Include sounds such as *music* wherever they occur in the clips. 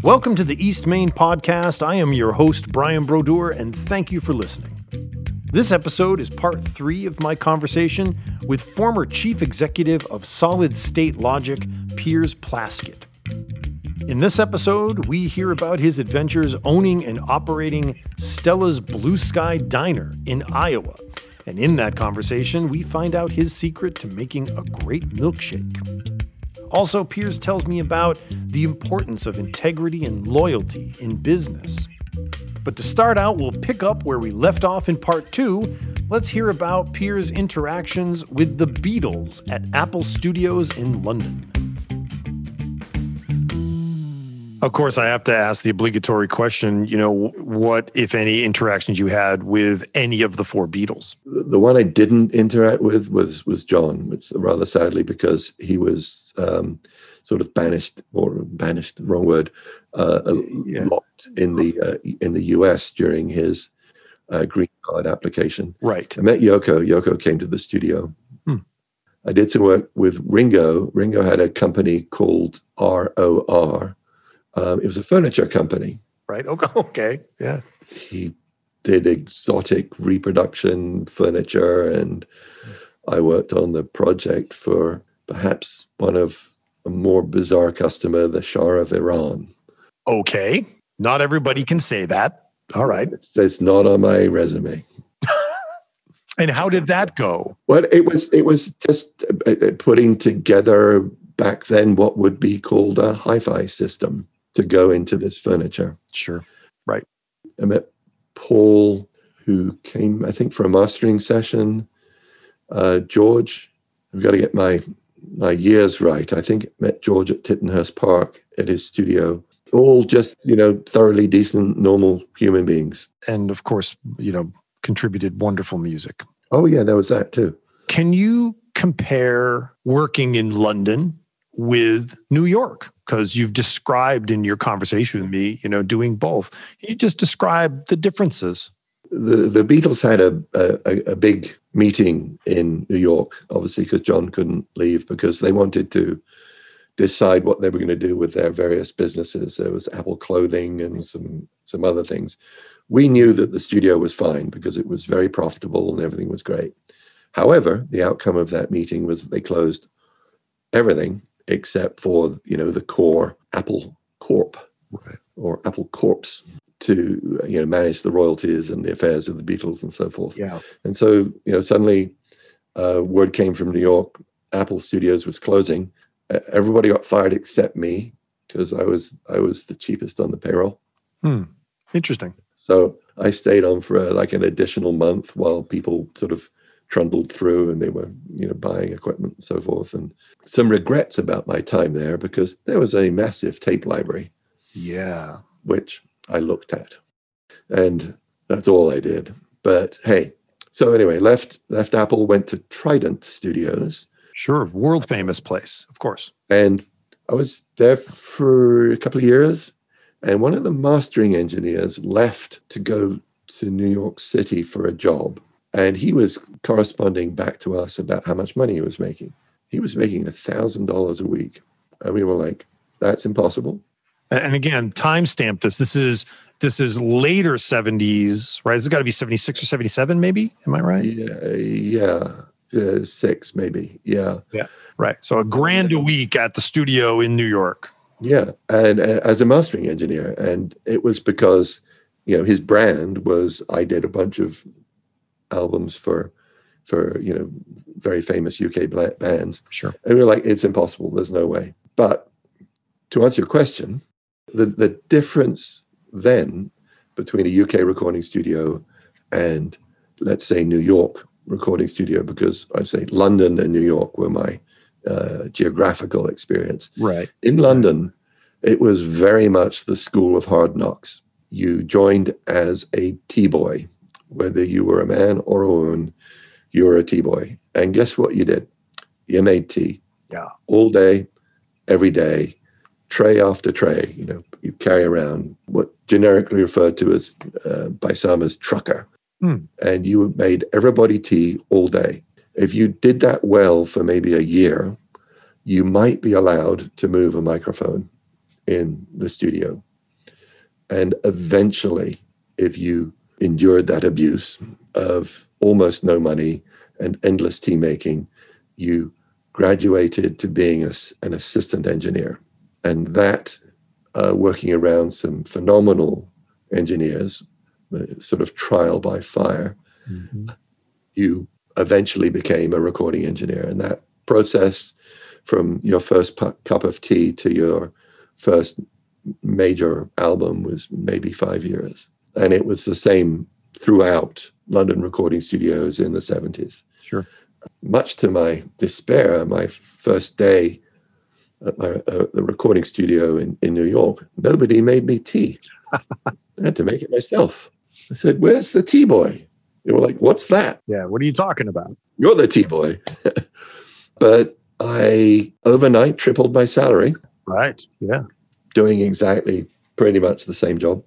Welcome to the East Main Podcast. I am your host, Brian Brodeur, and thank you for listening. This episode is part three of my conversation with former chief executive of Solid State Logic, Piers Plaskett. In this episode, we hear about his adventures owning and operating Stella's Blue Sky Diner in Iowa. And in that conversation, we find out his secret to making a great milkshake. Also, Piers tells me about the importance of integrity and loyalty in business. But to start out, we'll pick up where we left off in part two. Let's hear about Piers' interactions with the Beatles at Apple Studios in London. Of course, I have to ask the obligatory question. You know, what, if any, interactions you had with any of the four Beatles? The one I didn't interact with was was John, which rather sadly because he was um, sort of banished or banished, wrong word, uh, yeah. locked in the uh, in the U.S. during his uh, green card application. Right. I met Yoko. Yoko came to the studio. Hmm. I did some work with Ringo. Ringo had a company called ROR um, it was a furniture company. Right. *laughs* Okay. Yeah. He did exotic reproduction furniture, and I worked on the project for perhaps one of a more bizarre customer, the Shah of Iran. Okay. Not everybody can say that. All right. It's, it's not on my resume. *laughs* and how did that go? Well, it was it was just uh, uh, putting together back then what would be called a hi-fi system to go into this furniture. Sure. Right. I met Paul, who came, I think, for a mastering session. Uh, George, I've got to get my my years right. I think met George at Tittenhurst Park at his studio. All just, you know, thoroughly decent, normal human beings. And of course, you know, contributed wonderful music. Oh, yeah, there was that too. Can you compare working in London with New York because you've described in your conversation with me, you know, doing both. You just describe the differences? The the Beatles had a a, a big meeting in New York, obviously because John couldn't leave because they wanted to decide what they were going to do with their various businesses. There was Apple Clothing and some some other things. We knew that the studio was fine because it was very profitable and everything was great. However, the outcome of that meeting was that they closed everything except for you know the core Apple Corp right. or Apple Corps to you know manage the royalties and the affairs of the Beatles and so forth. Yeah. And so you know suddenly uh, word came from New York, Apple Studios was closing. Everybody got fired except me because I was I was the cheapest on the payroll. Hmm. Interesting. So I stayed on for uh, like an additional month while people sort of trundled through and they were you know buying equipment and so forth. And some regrets about my time there because there was a massive tape library yeah. which i looked at. And that's all i did. But hey so anyway left left apple went to trident studios. Sure. World famous place of course. And i was there for a couple of years and one of the mastering engineers left to go to new york city for a job and he was corresponding back to us about how much money he was making. He was making a thousand dollars a week. And we were like, that's impossible. And again, timestamp this. This is this is later 70s, right? This has got to be 76 or 77, maybe. Am I right? Yeah, yeah. Uh, six, maybe. Yeah. Yeah. Right. So a grand a week at the studio in New York. Yeah. And uh, as a mastering engineer. And it was because, you know, his brand was I did a bunch of albums for for you know very famous UK bands. Sure. And we are like, it's impossible. There's no way. But to answer your question, the the difference then between a UK recording studio and let's say New York recording studio, because I'd say London and New York were my uh, geographical experience. Right. In London, it was very much the school of hard knocks. You joined as a tea boy, whether you were a man or a woman, you were a tea boy. And guess what you did? You made tea. Yeah. All day, every day, tray after tray. You know, you carry around what generically referred to as uh, by some as trucker. Hmm. And you made everybody tea all day. If you did that well for maybe a year, you might be allowed to move a microphone in the studio. And eventually, if you endured that abuse of almost no money and endless tea making, you graduated to being a, an assistant engineer. And that, uh, working around some phenomenal engineers, uh, sort of trial by fire, mm-hmm. you eventually became a recording engineer. And that process from your first pu- cup of tea to your first major album was maybe five years. And it was the same throughout London recording studios in the 70s. Sure. Much to my despair, my first day at my, uh, the recording studio in, in New York, nobody made me tea. *laughs* I had to make it myself. I said, Where's the tea boy? They were like, What's that? Yeah, what are you talking about? You're the tea boy. *laughs* but I overnight tripled my salary. Right. Yeah. Doing exactly pretty much the same job,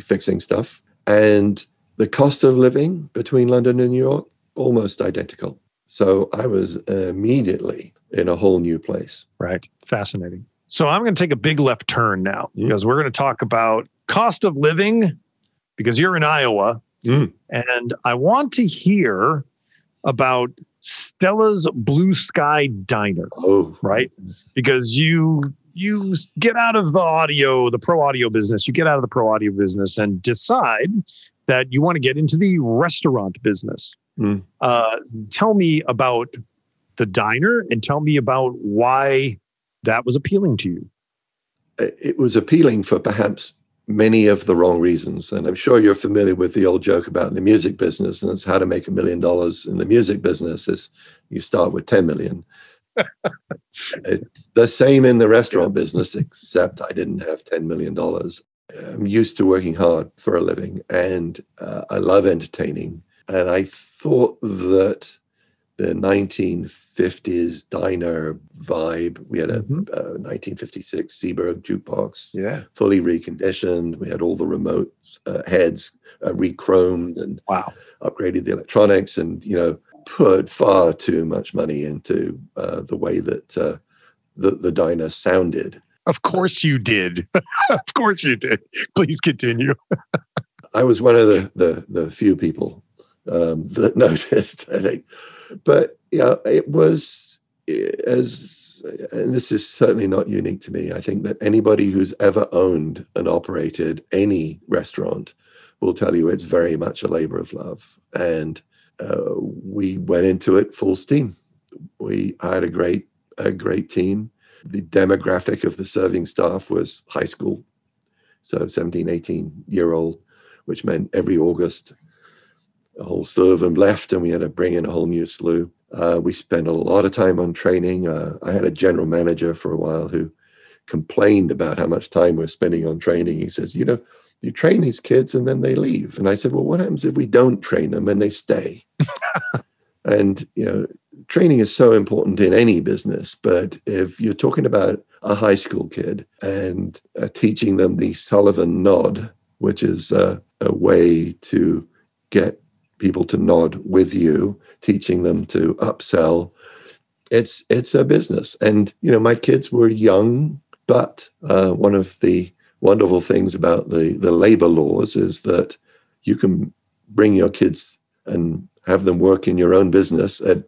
fixing stuff. And the cost of living between London and New York, almost identical. So I was immediately in a whole new place. Right. Fascinating. So I'm going to take a big left turn now mm. because we're going to talk about cost of living because you're in Iowa. Mm. And I want to hear about Stella's Blue Sky Diner. Oh, right. Because you you get out of the audio, the pro audio business, you get out of the pro audio business and decide that you want to get into the restaurant business. Mm. Uh, tell me about the diner and tell me about why that was appealing to you. It was appealing for perhaps many of the wrong reasons. And I'm sure you're familiar with the old joke about the music business, and it's how to make a million dollars in the music business is you start with 10 million. *laughs* it's the same in the restaurant business, except I didn't have $10 million. I'm used to working hard for a living and uh, I love entertaining. And I thought that the 1950s diner vibe. We had a mm-hmm. uh, 1956 Seeburg jukebox, yeah, fully reconditioned. We had all the remote uh, heads uh, rechromed and wow, upgraded the electronics, and you know, put far too much money into uh, the way that uh, the the diner sounded. Of course you did. *laughs* of course you did. Please continue. *laughs* I was one of the the, the few people um, *laughs* that noticed. Think but yeah, it was as, and this is certainly not unique to me. I think that anybody who's ever owned and operated any restaurant will tell you it's very much a labor of love. And uh, we went into it full steam. We hired a great, a great team. The demographic of the serving staff was high school, so 17, 18 year old, which meant every August a whole slew of them left, and we had to bring in a whole new slew. Uh, we spent a lot of time on training. Uh, I had a general manager for a while who complained about how much time we're spending on training. He says, You know, you train these kids and then they leave. And I said, Well, what happens if we don't train them and they stay? *laughs* and, you know, training is so important in any business. But if you're talking about a high school kid and uh, teaching them the Sullivan nod, which is uh, a way to get people to nod with you, teaching them to upsell. It's it's a business, and you know my kids were young, but uh, one of the wonderful things about the the labor laws is that you can bring your kids and have them work in your own business at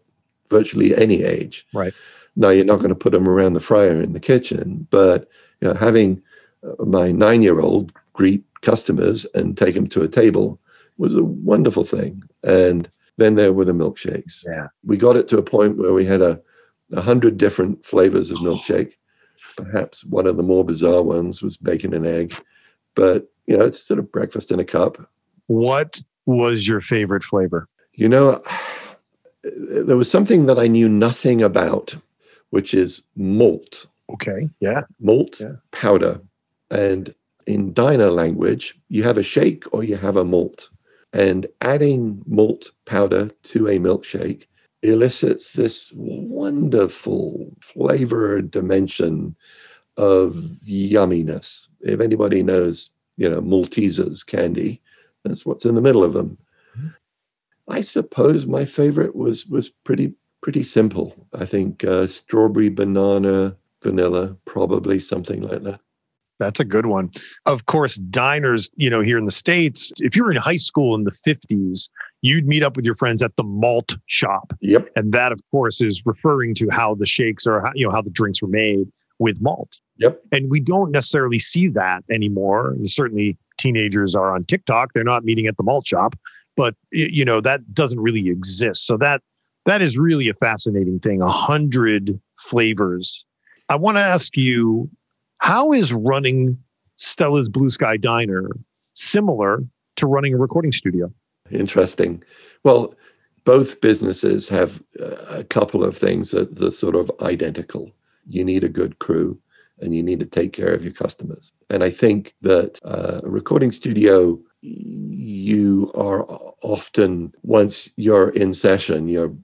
virtually any age. Right. Now you're not going to put them around the fryer in the kitchen, but you know, having uh, my nine-year-old greet customers and take them to a table was a wonderful thing. And then there were the milkshakes. Yeah. We got it to a point where we had a, a hundred different flavors of milkshake. Perhaps one of the more bizarre ones was bacon and egg. But you know, it's sort of breakfast in a cup. What was your favorite flavor? You know, *sighs* there was something that I knew nothing about, which is malt. Okay. Yeah. Malt yeah. powder. And in diner language, you have a shake or you have a malt. And adding malt powder to a milkshake elicits this wonderful flavor dimension of yumminess. If anybody knows, you know, Maltesers candy, that's what's in the middle of them. I suppose my favorite was was pretty pretty simple. I think uh, strawberry, banana, vanilla, probably something like that. That's a good one. Of course, diners, you know, here in the States, if you were in high school in the 50s, you'd meet up with your friends at the malt shop. Yep. And that, of course, is referring to how the shakes or how, you know, how the drinks were made with malt. Yep. And we don't necessarily see that anymore. And certainly teenagers are on TikTok. They're not meeting at the malt shop, but you know, that doesn't really exist. So that that is really a fascinating thing. A hundred flavors. I want to ask you, how is running Stella's Blue Sky Diner similar to running a recording studio? Interesting. Well, both businesses have a couple of things that are sort of identical. You need a good crew and you need to take care of your customers. And I think that uh, a recording studio, you are often, once you're in session, you're,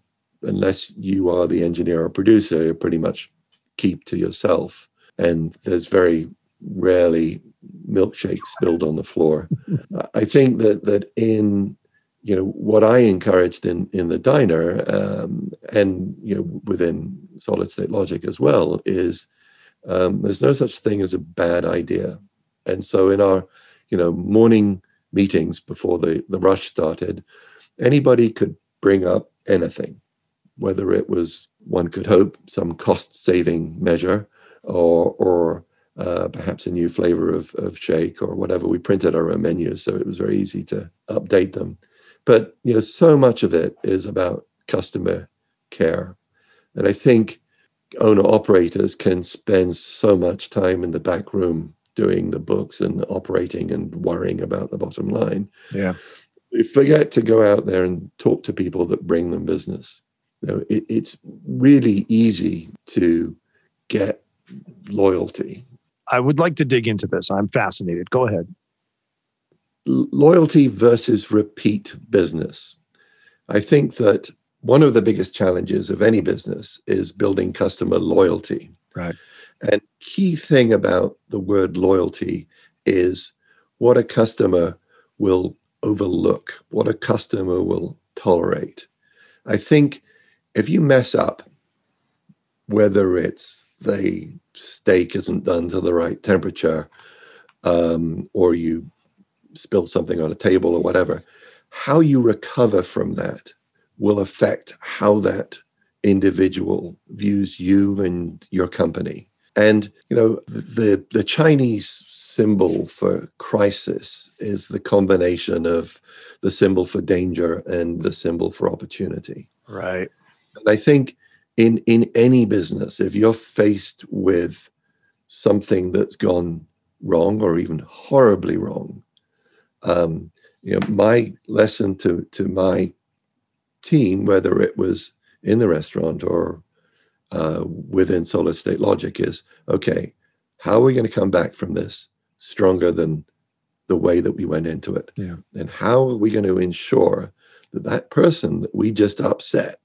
unless you are the engineer or producer, you're pretty much keep to yourself. And there's very rarely milkshakes spilled on the floor. *laughs* I think that that in you know what I encouraged in in the diner um, and you know within solid state logic as well is um, there's no such thing as a bad idea. And so in our, you know, morning meetings before the, the rush started, anybody could bring up anything, whether it was, one could hope, some cost saving measure or, or uh, perhaps a new flavor of, of shake or whatever. We printed our own menus, so it was very easy to update them. But, you know, so much of it is about customer care. And I think owner operators can spend so much time in the back room doing the books and operating and worrying about the bottom line. Yeah. They forget to go out there and talk to people that bring them business. You know, it, it's really easy to get loyalty. I would like to dig into this. I'm fascinated. Go ahead. Loyalty versus repeat business. I think that one of the biggest challenges of any business is building customer loyalty. Right. And key thing about the word loyalty is what a customer will overlook, what a customer will tolerate. I think if you mess up, whether it's the steak isn't done to the right temperature, um, or you spill something on a table or whatever, how you recover from that will affect how that individual views you and your company. And you know, the the Chinese symbol for crisis is the combination of the symbol for danger and the symbol for opportunity. Right. And I think in in any business, if you're faced with something that's gone wrong or even horribly wrong, um, you know, my lesson to to my team, whether it was in the restaurant or uh, within solid state logic, is okay, how are we going to come back from this stronger than the way that we went into it? Yeah. And how are we going to ensure that that person that we just upset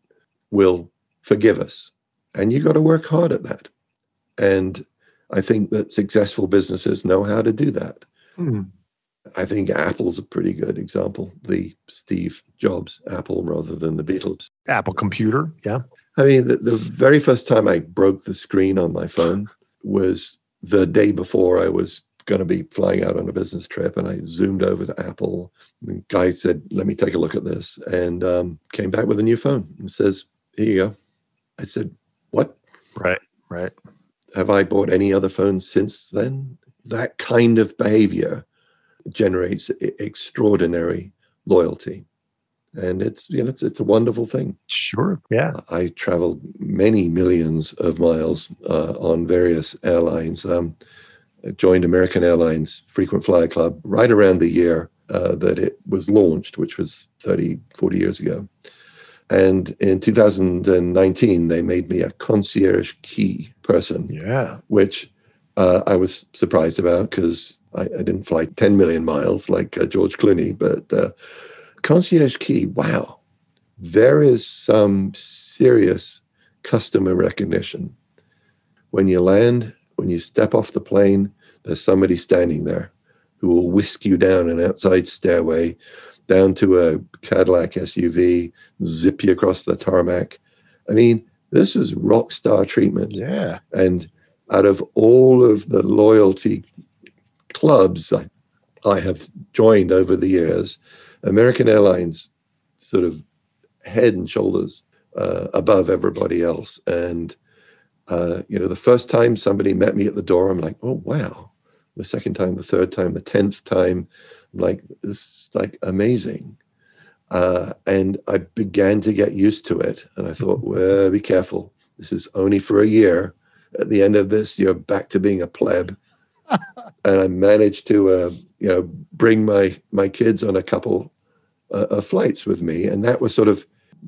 will forgive us? And you got to work hard at that. And I think that successful businesses know how to do that. Mm. I think Apple's a pretty good example. The Steve Jobs Apple rather than the Beatles. Apple computer. Yeah. I mean, the, the very first time I broke the screen on my phone was the day before I was going to be flying out on a business trip. And I zoomed over to Apple. The guy said, Let me take a look at this. And um, came back with a new phone and says, Here you go. I said, What? Right. Right. Have I bought any other phones since then? That kind of behavior generates extraordinary loyalty. And it's you know it's, it's a wonderful thing. Sure yeah. I traveled many millions of miles uh, on various airlines. Um, joined american airlines frequent flyer club right around the year uh, that it was launched which was 30 40 years ago. And in 2019 they made me a concierge key person yeah. which uh, i was surprised about because I, I, didn't fly 10 million miles like uh, George Clooney, but uh, concierge key, wow, there is some serious customer recognition. When you land, when you step off the plane, there's somebody standing there who will whisk you down an outside stairway, down to a Cadillac SUV, zip you across the tarmac. I mean, this is rock star treatment. Yeah. And out of all of the loyalty clubs I, I have joined over the years, American Airlines sort of head and shoulders uh, above everybody else. And, uh, you know, the first time somebody met me at the door, I'm like, oh, wow. The second time, the third time, the tenth time, I'm like, this is like amazing. Uh, and I began to get used to it. And I thought, well, be careful. This is only for a year. At the end of this, you're back to being a pleb. *laughs* and I managed to, uh, you know, bring my my kids on a couple uh, of flights with me, and that was sort of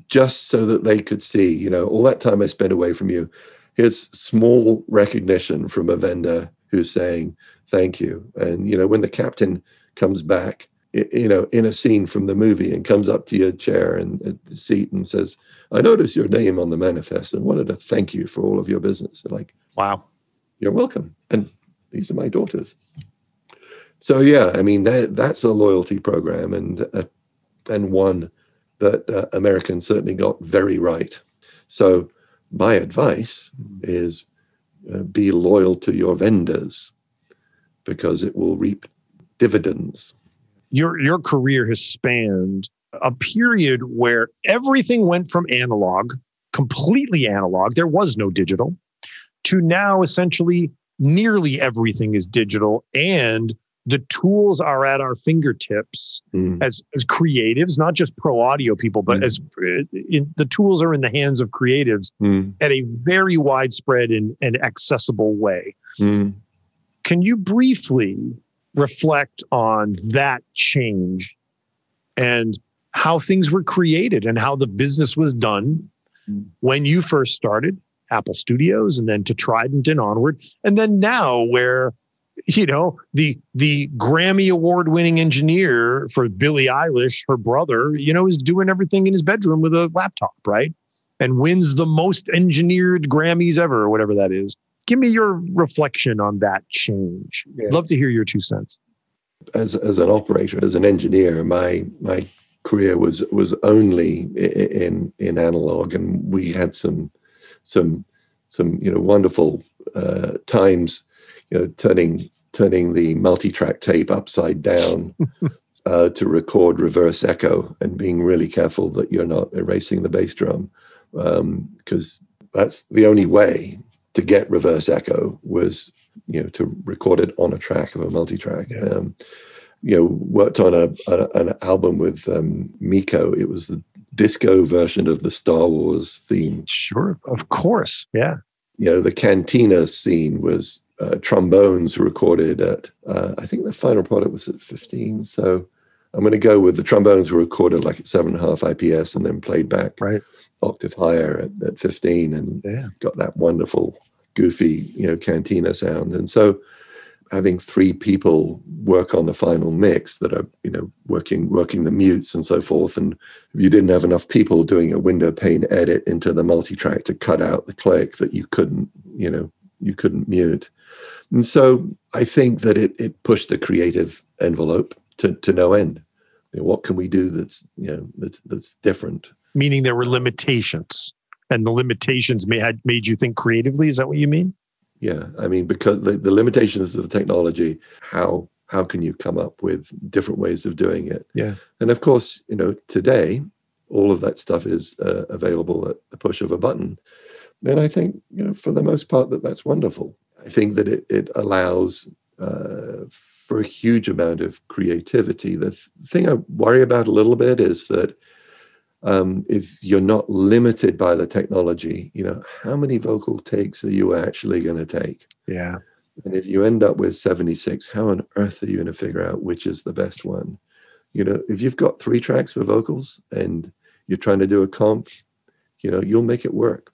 just so that they could see, you know, all that time I spent away from you. Here's small recognition from a vendor who's saying thank you, and you know, when the captain comes back, you know, in a scene from the movie and comes up to your chair and at the seat and says, I noticed your name on the manifest and wanted to thank you for all of your business. like, wow, you're welcome. And these are my daughters. So yeah, I mean that that's a loyalty program and uh, and one that uh, Americans certainly got very right. So my advice is uh, be loyal to your vendors because it will reap dividends. Your your career has spanned a period where everything went from analog, completely analog, there was no digital, to now essentially nearly everything is digital and the tools are at our fingertips mm. as as creatives not just pro audio people but mm. as in, the tools are in the hands of creatives mm. at a very widespread and, and accessible way mm. can you briefly reflect on that change and how things were created and how the business was done mm. when you first started Apple Studios and then to Trident and onward. And then now where you know the the Grammy award winning engineer for Billie Eilish, her brother, you know, is doing everything in his bedroom with a laptop, right? And wins the most engineered Grammys ever, or whatever that is. Give me your reflection on that change. Yeah. Love to hear your two cents. As as an operator, as an engineer, my my career was was only in in analog, and we had some some some you know wonderful uh, times, you know, turning turning the multi-track tape upside down *laughs* uh, to record reverse echo, and being really careful that you're not erasing the bass drum, because um, that's the only way to get reverse echo was you know to record it on a track of a multi-track. Yeah. Um, you know, worked on a, a an album with um, Meco. It was the disco version of the Star Wars theme. Sure, of course, yeah. You know, the cantina scene was uh, trombones recorded at. Uh, I think the final product was at 15. So I'm going to go with the trombones were recorded like at seven and a half IPS and then played back right octave higher at, at 15 and yeah. got that wonderful goofy you know cantina sound. And so having three people work on the final mix that are you know working working the mutes and so forth and you didn't have enough people doing a window pane edit into the multi-track to cut out the click that you couldn't you know you couldn't mute. And so i think that it, it pushed the creative envelope to, to no end. You know, what can we do that's you know that's that's different? Meaning there were limitations and the limitations may had made you think creatively? Is that what you mean? Yeah i mean because the, the limitations of the technology how how can you come up with different ways of doing it? Yeah. And of course you know today all of that stuff is uh, available at the push of a button. Then i think you know for the most part that that's wonderful. I think that it, it allows uh, for a huge amount of creativity. The th- thing i worry about a little bit is that um, if you're not limited by the technology, you know, how many vocal takes are you actually going to take? Yeah. And if you end up with 76, how on earth are you going to figure out which is the best one? You know, if you've got three tracks for vocals and you're trying to do a comp, you know, you'll make it work.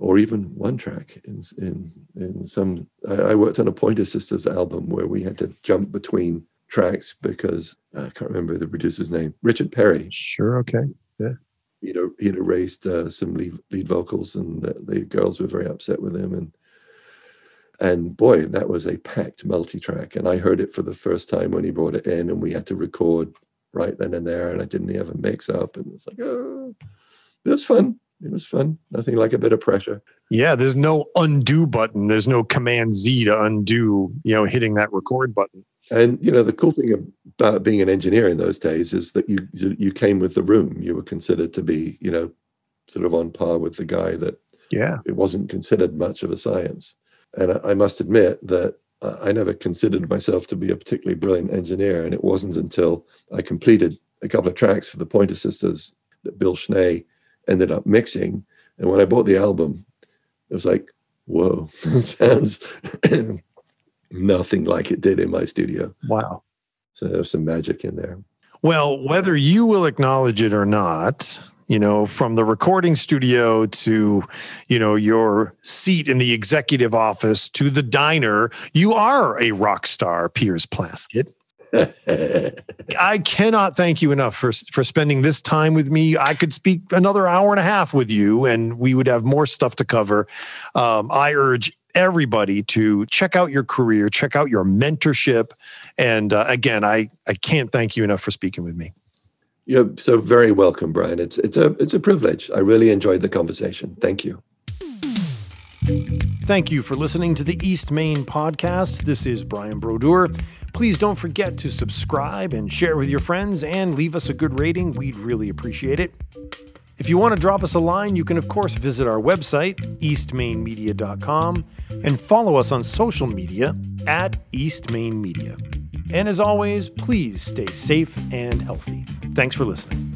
Or even one track in in in some. I, I worked on a Pointer Sisters album where we had to jump between tracks because I can't remember the producer's name. Richard Perry. Sure. Okay. Yeah. He'd, he'd erased uh, some lead, lead vocals, and the, the, girls were very upset with him. And and boy, that was a packed multi-track. And I heard it for the first time when he brought it in, and we had to record right then and there. And I didn't have a mix-up, and it's like, oh, it was fun. It was fun. Nothing like a bit of pressure. Yeah, there's no undo button. There's no Command Z to undo. You know, hitting that record button. And you know, the cool thing about being an engineer in those days is that you you came with the room. You were considered to be, you know, sort of on par with the guy that yeah, it wasn't considered much of a science. And I, I must admit that I never considered myself to be a particularly brilliant engineer. And it wasn't until I completed a couple of tracks for the Pointer Sisters that Bill Schnee ended up mixing. And when I bought the album, it was like, whoa, *laughs* it sounds nothing like it did in my studio. Wow. So there's some magic in there. Well, whether you will acknowledge it or not, you know, from the recording studio to, you know, your seat in the executive office to the diner, you are a rock star, Piers Plaskett. *laughs* I cannot thank you enough for for spending this time with me. I could speak another hour and a half with you, and we would have more stuff to cover. Um, I urge everybody to check out your career, check out your mentorship, and uh, again, I I can't thank you enough for speaking with me. You're so very welcome, Brian. It's it's a it's a privilege. I really enjoyed the conversation. Thank you. Thank you for listening to the East Main podcast. This is Brian Brodeur. Please don't forget to subscribe and share with your friends and leave us a good rating. We'd really appreciate it. If you want to drop us a line, you can, of course, visit our website, eastmainmedia.com, and follow us on social media at East Main Media. And as always, please stay safe and healthy. Thanks for listening.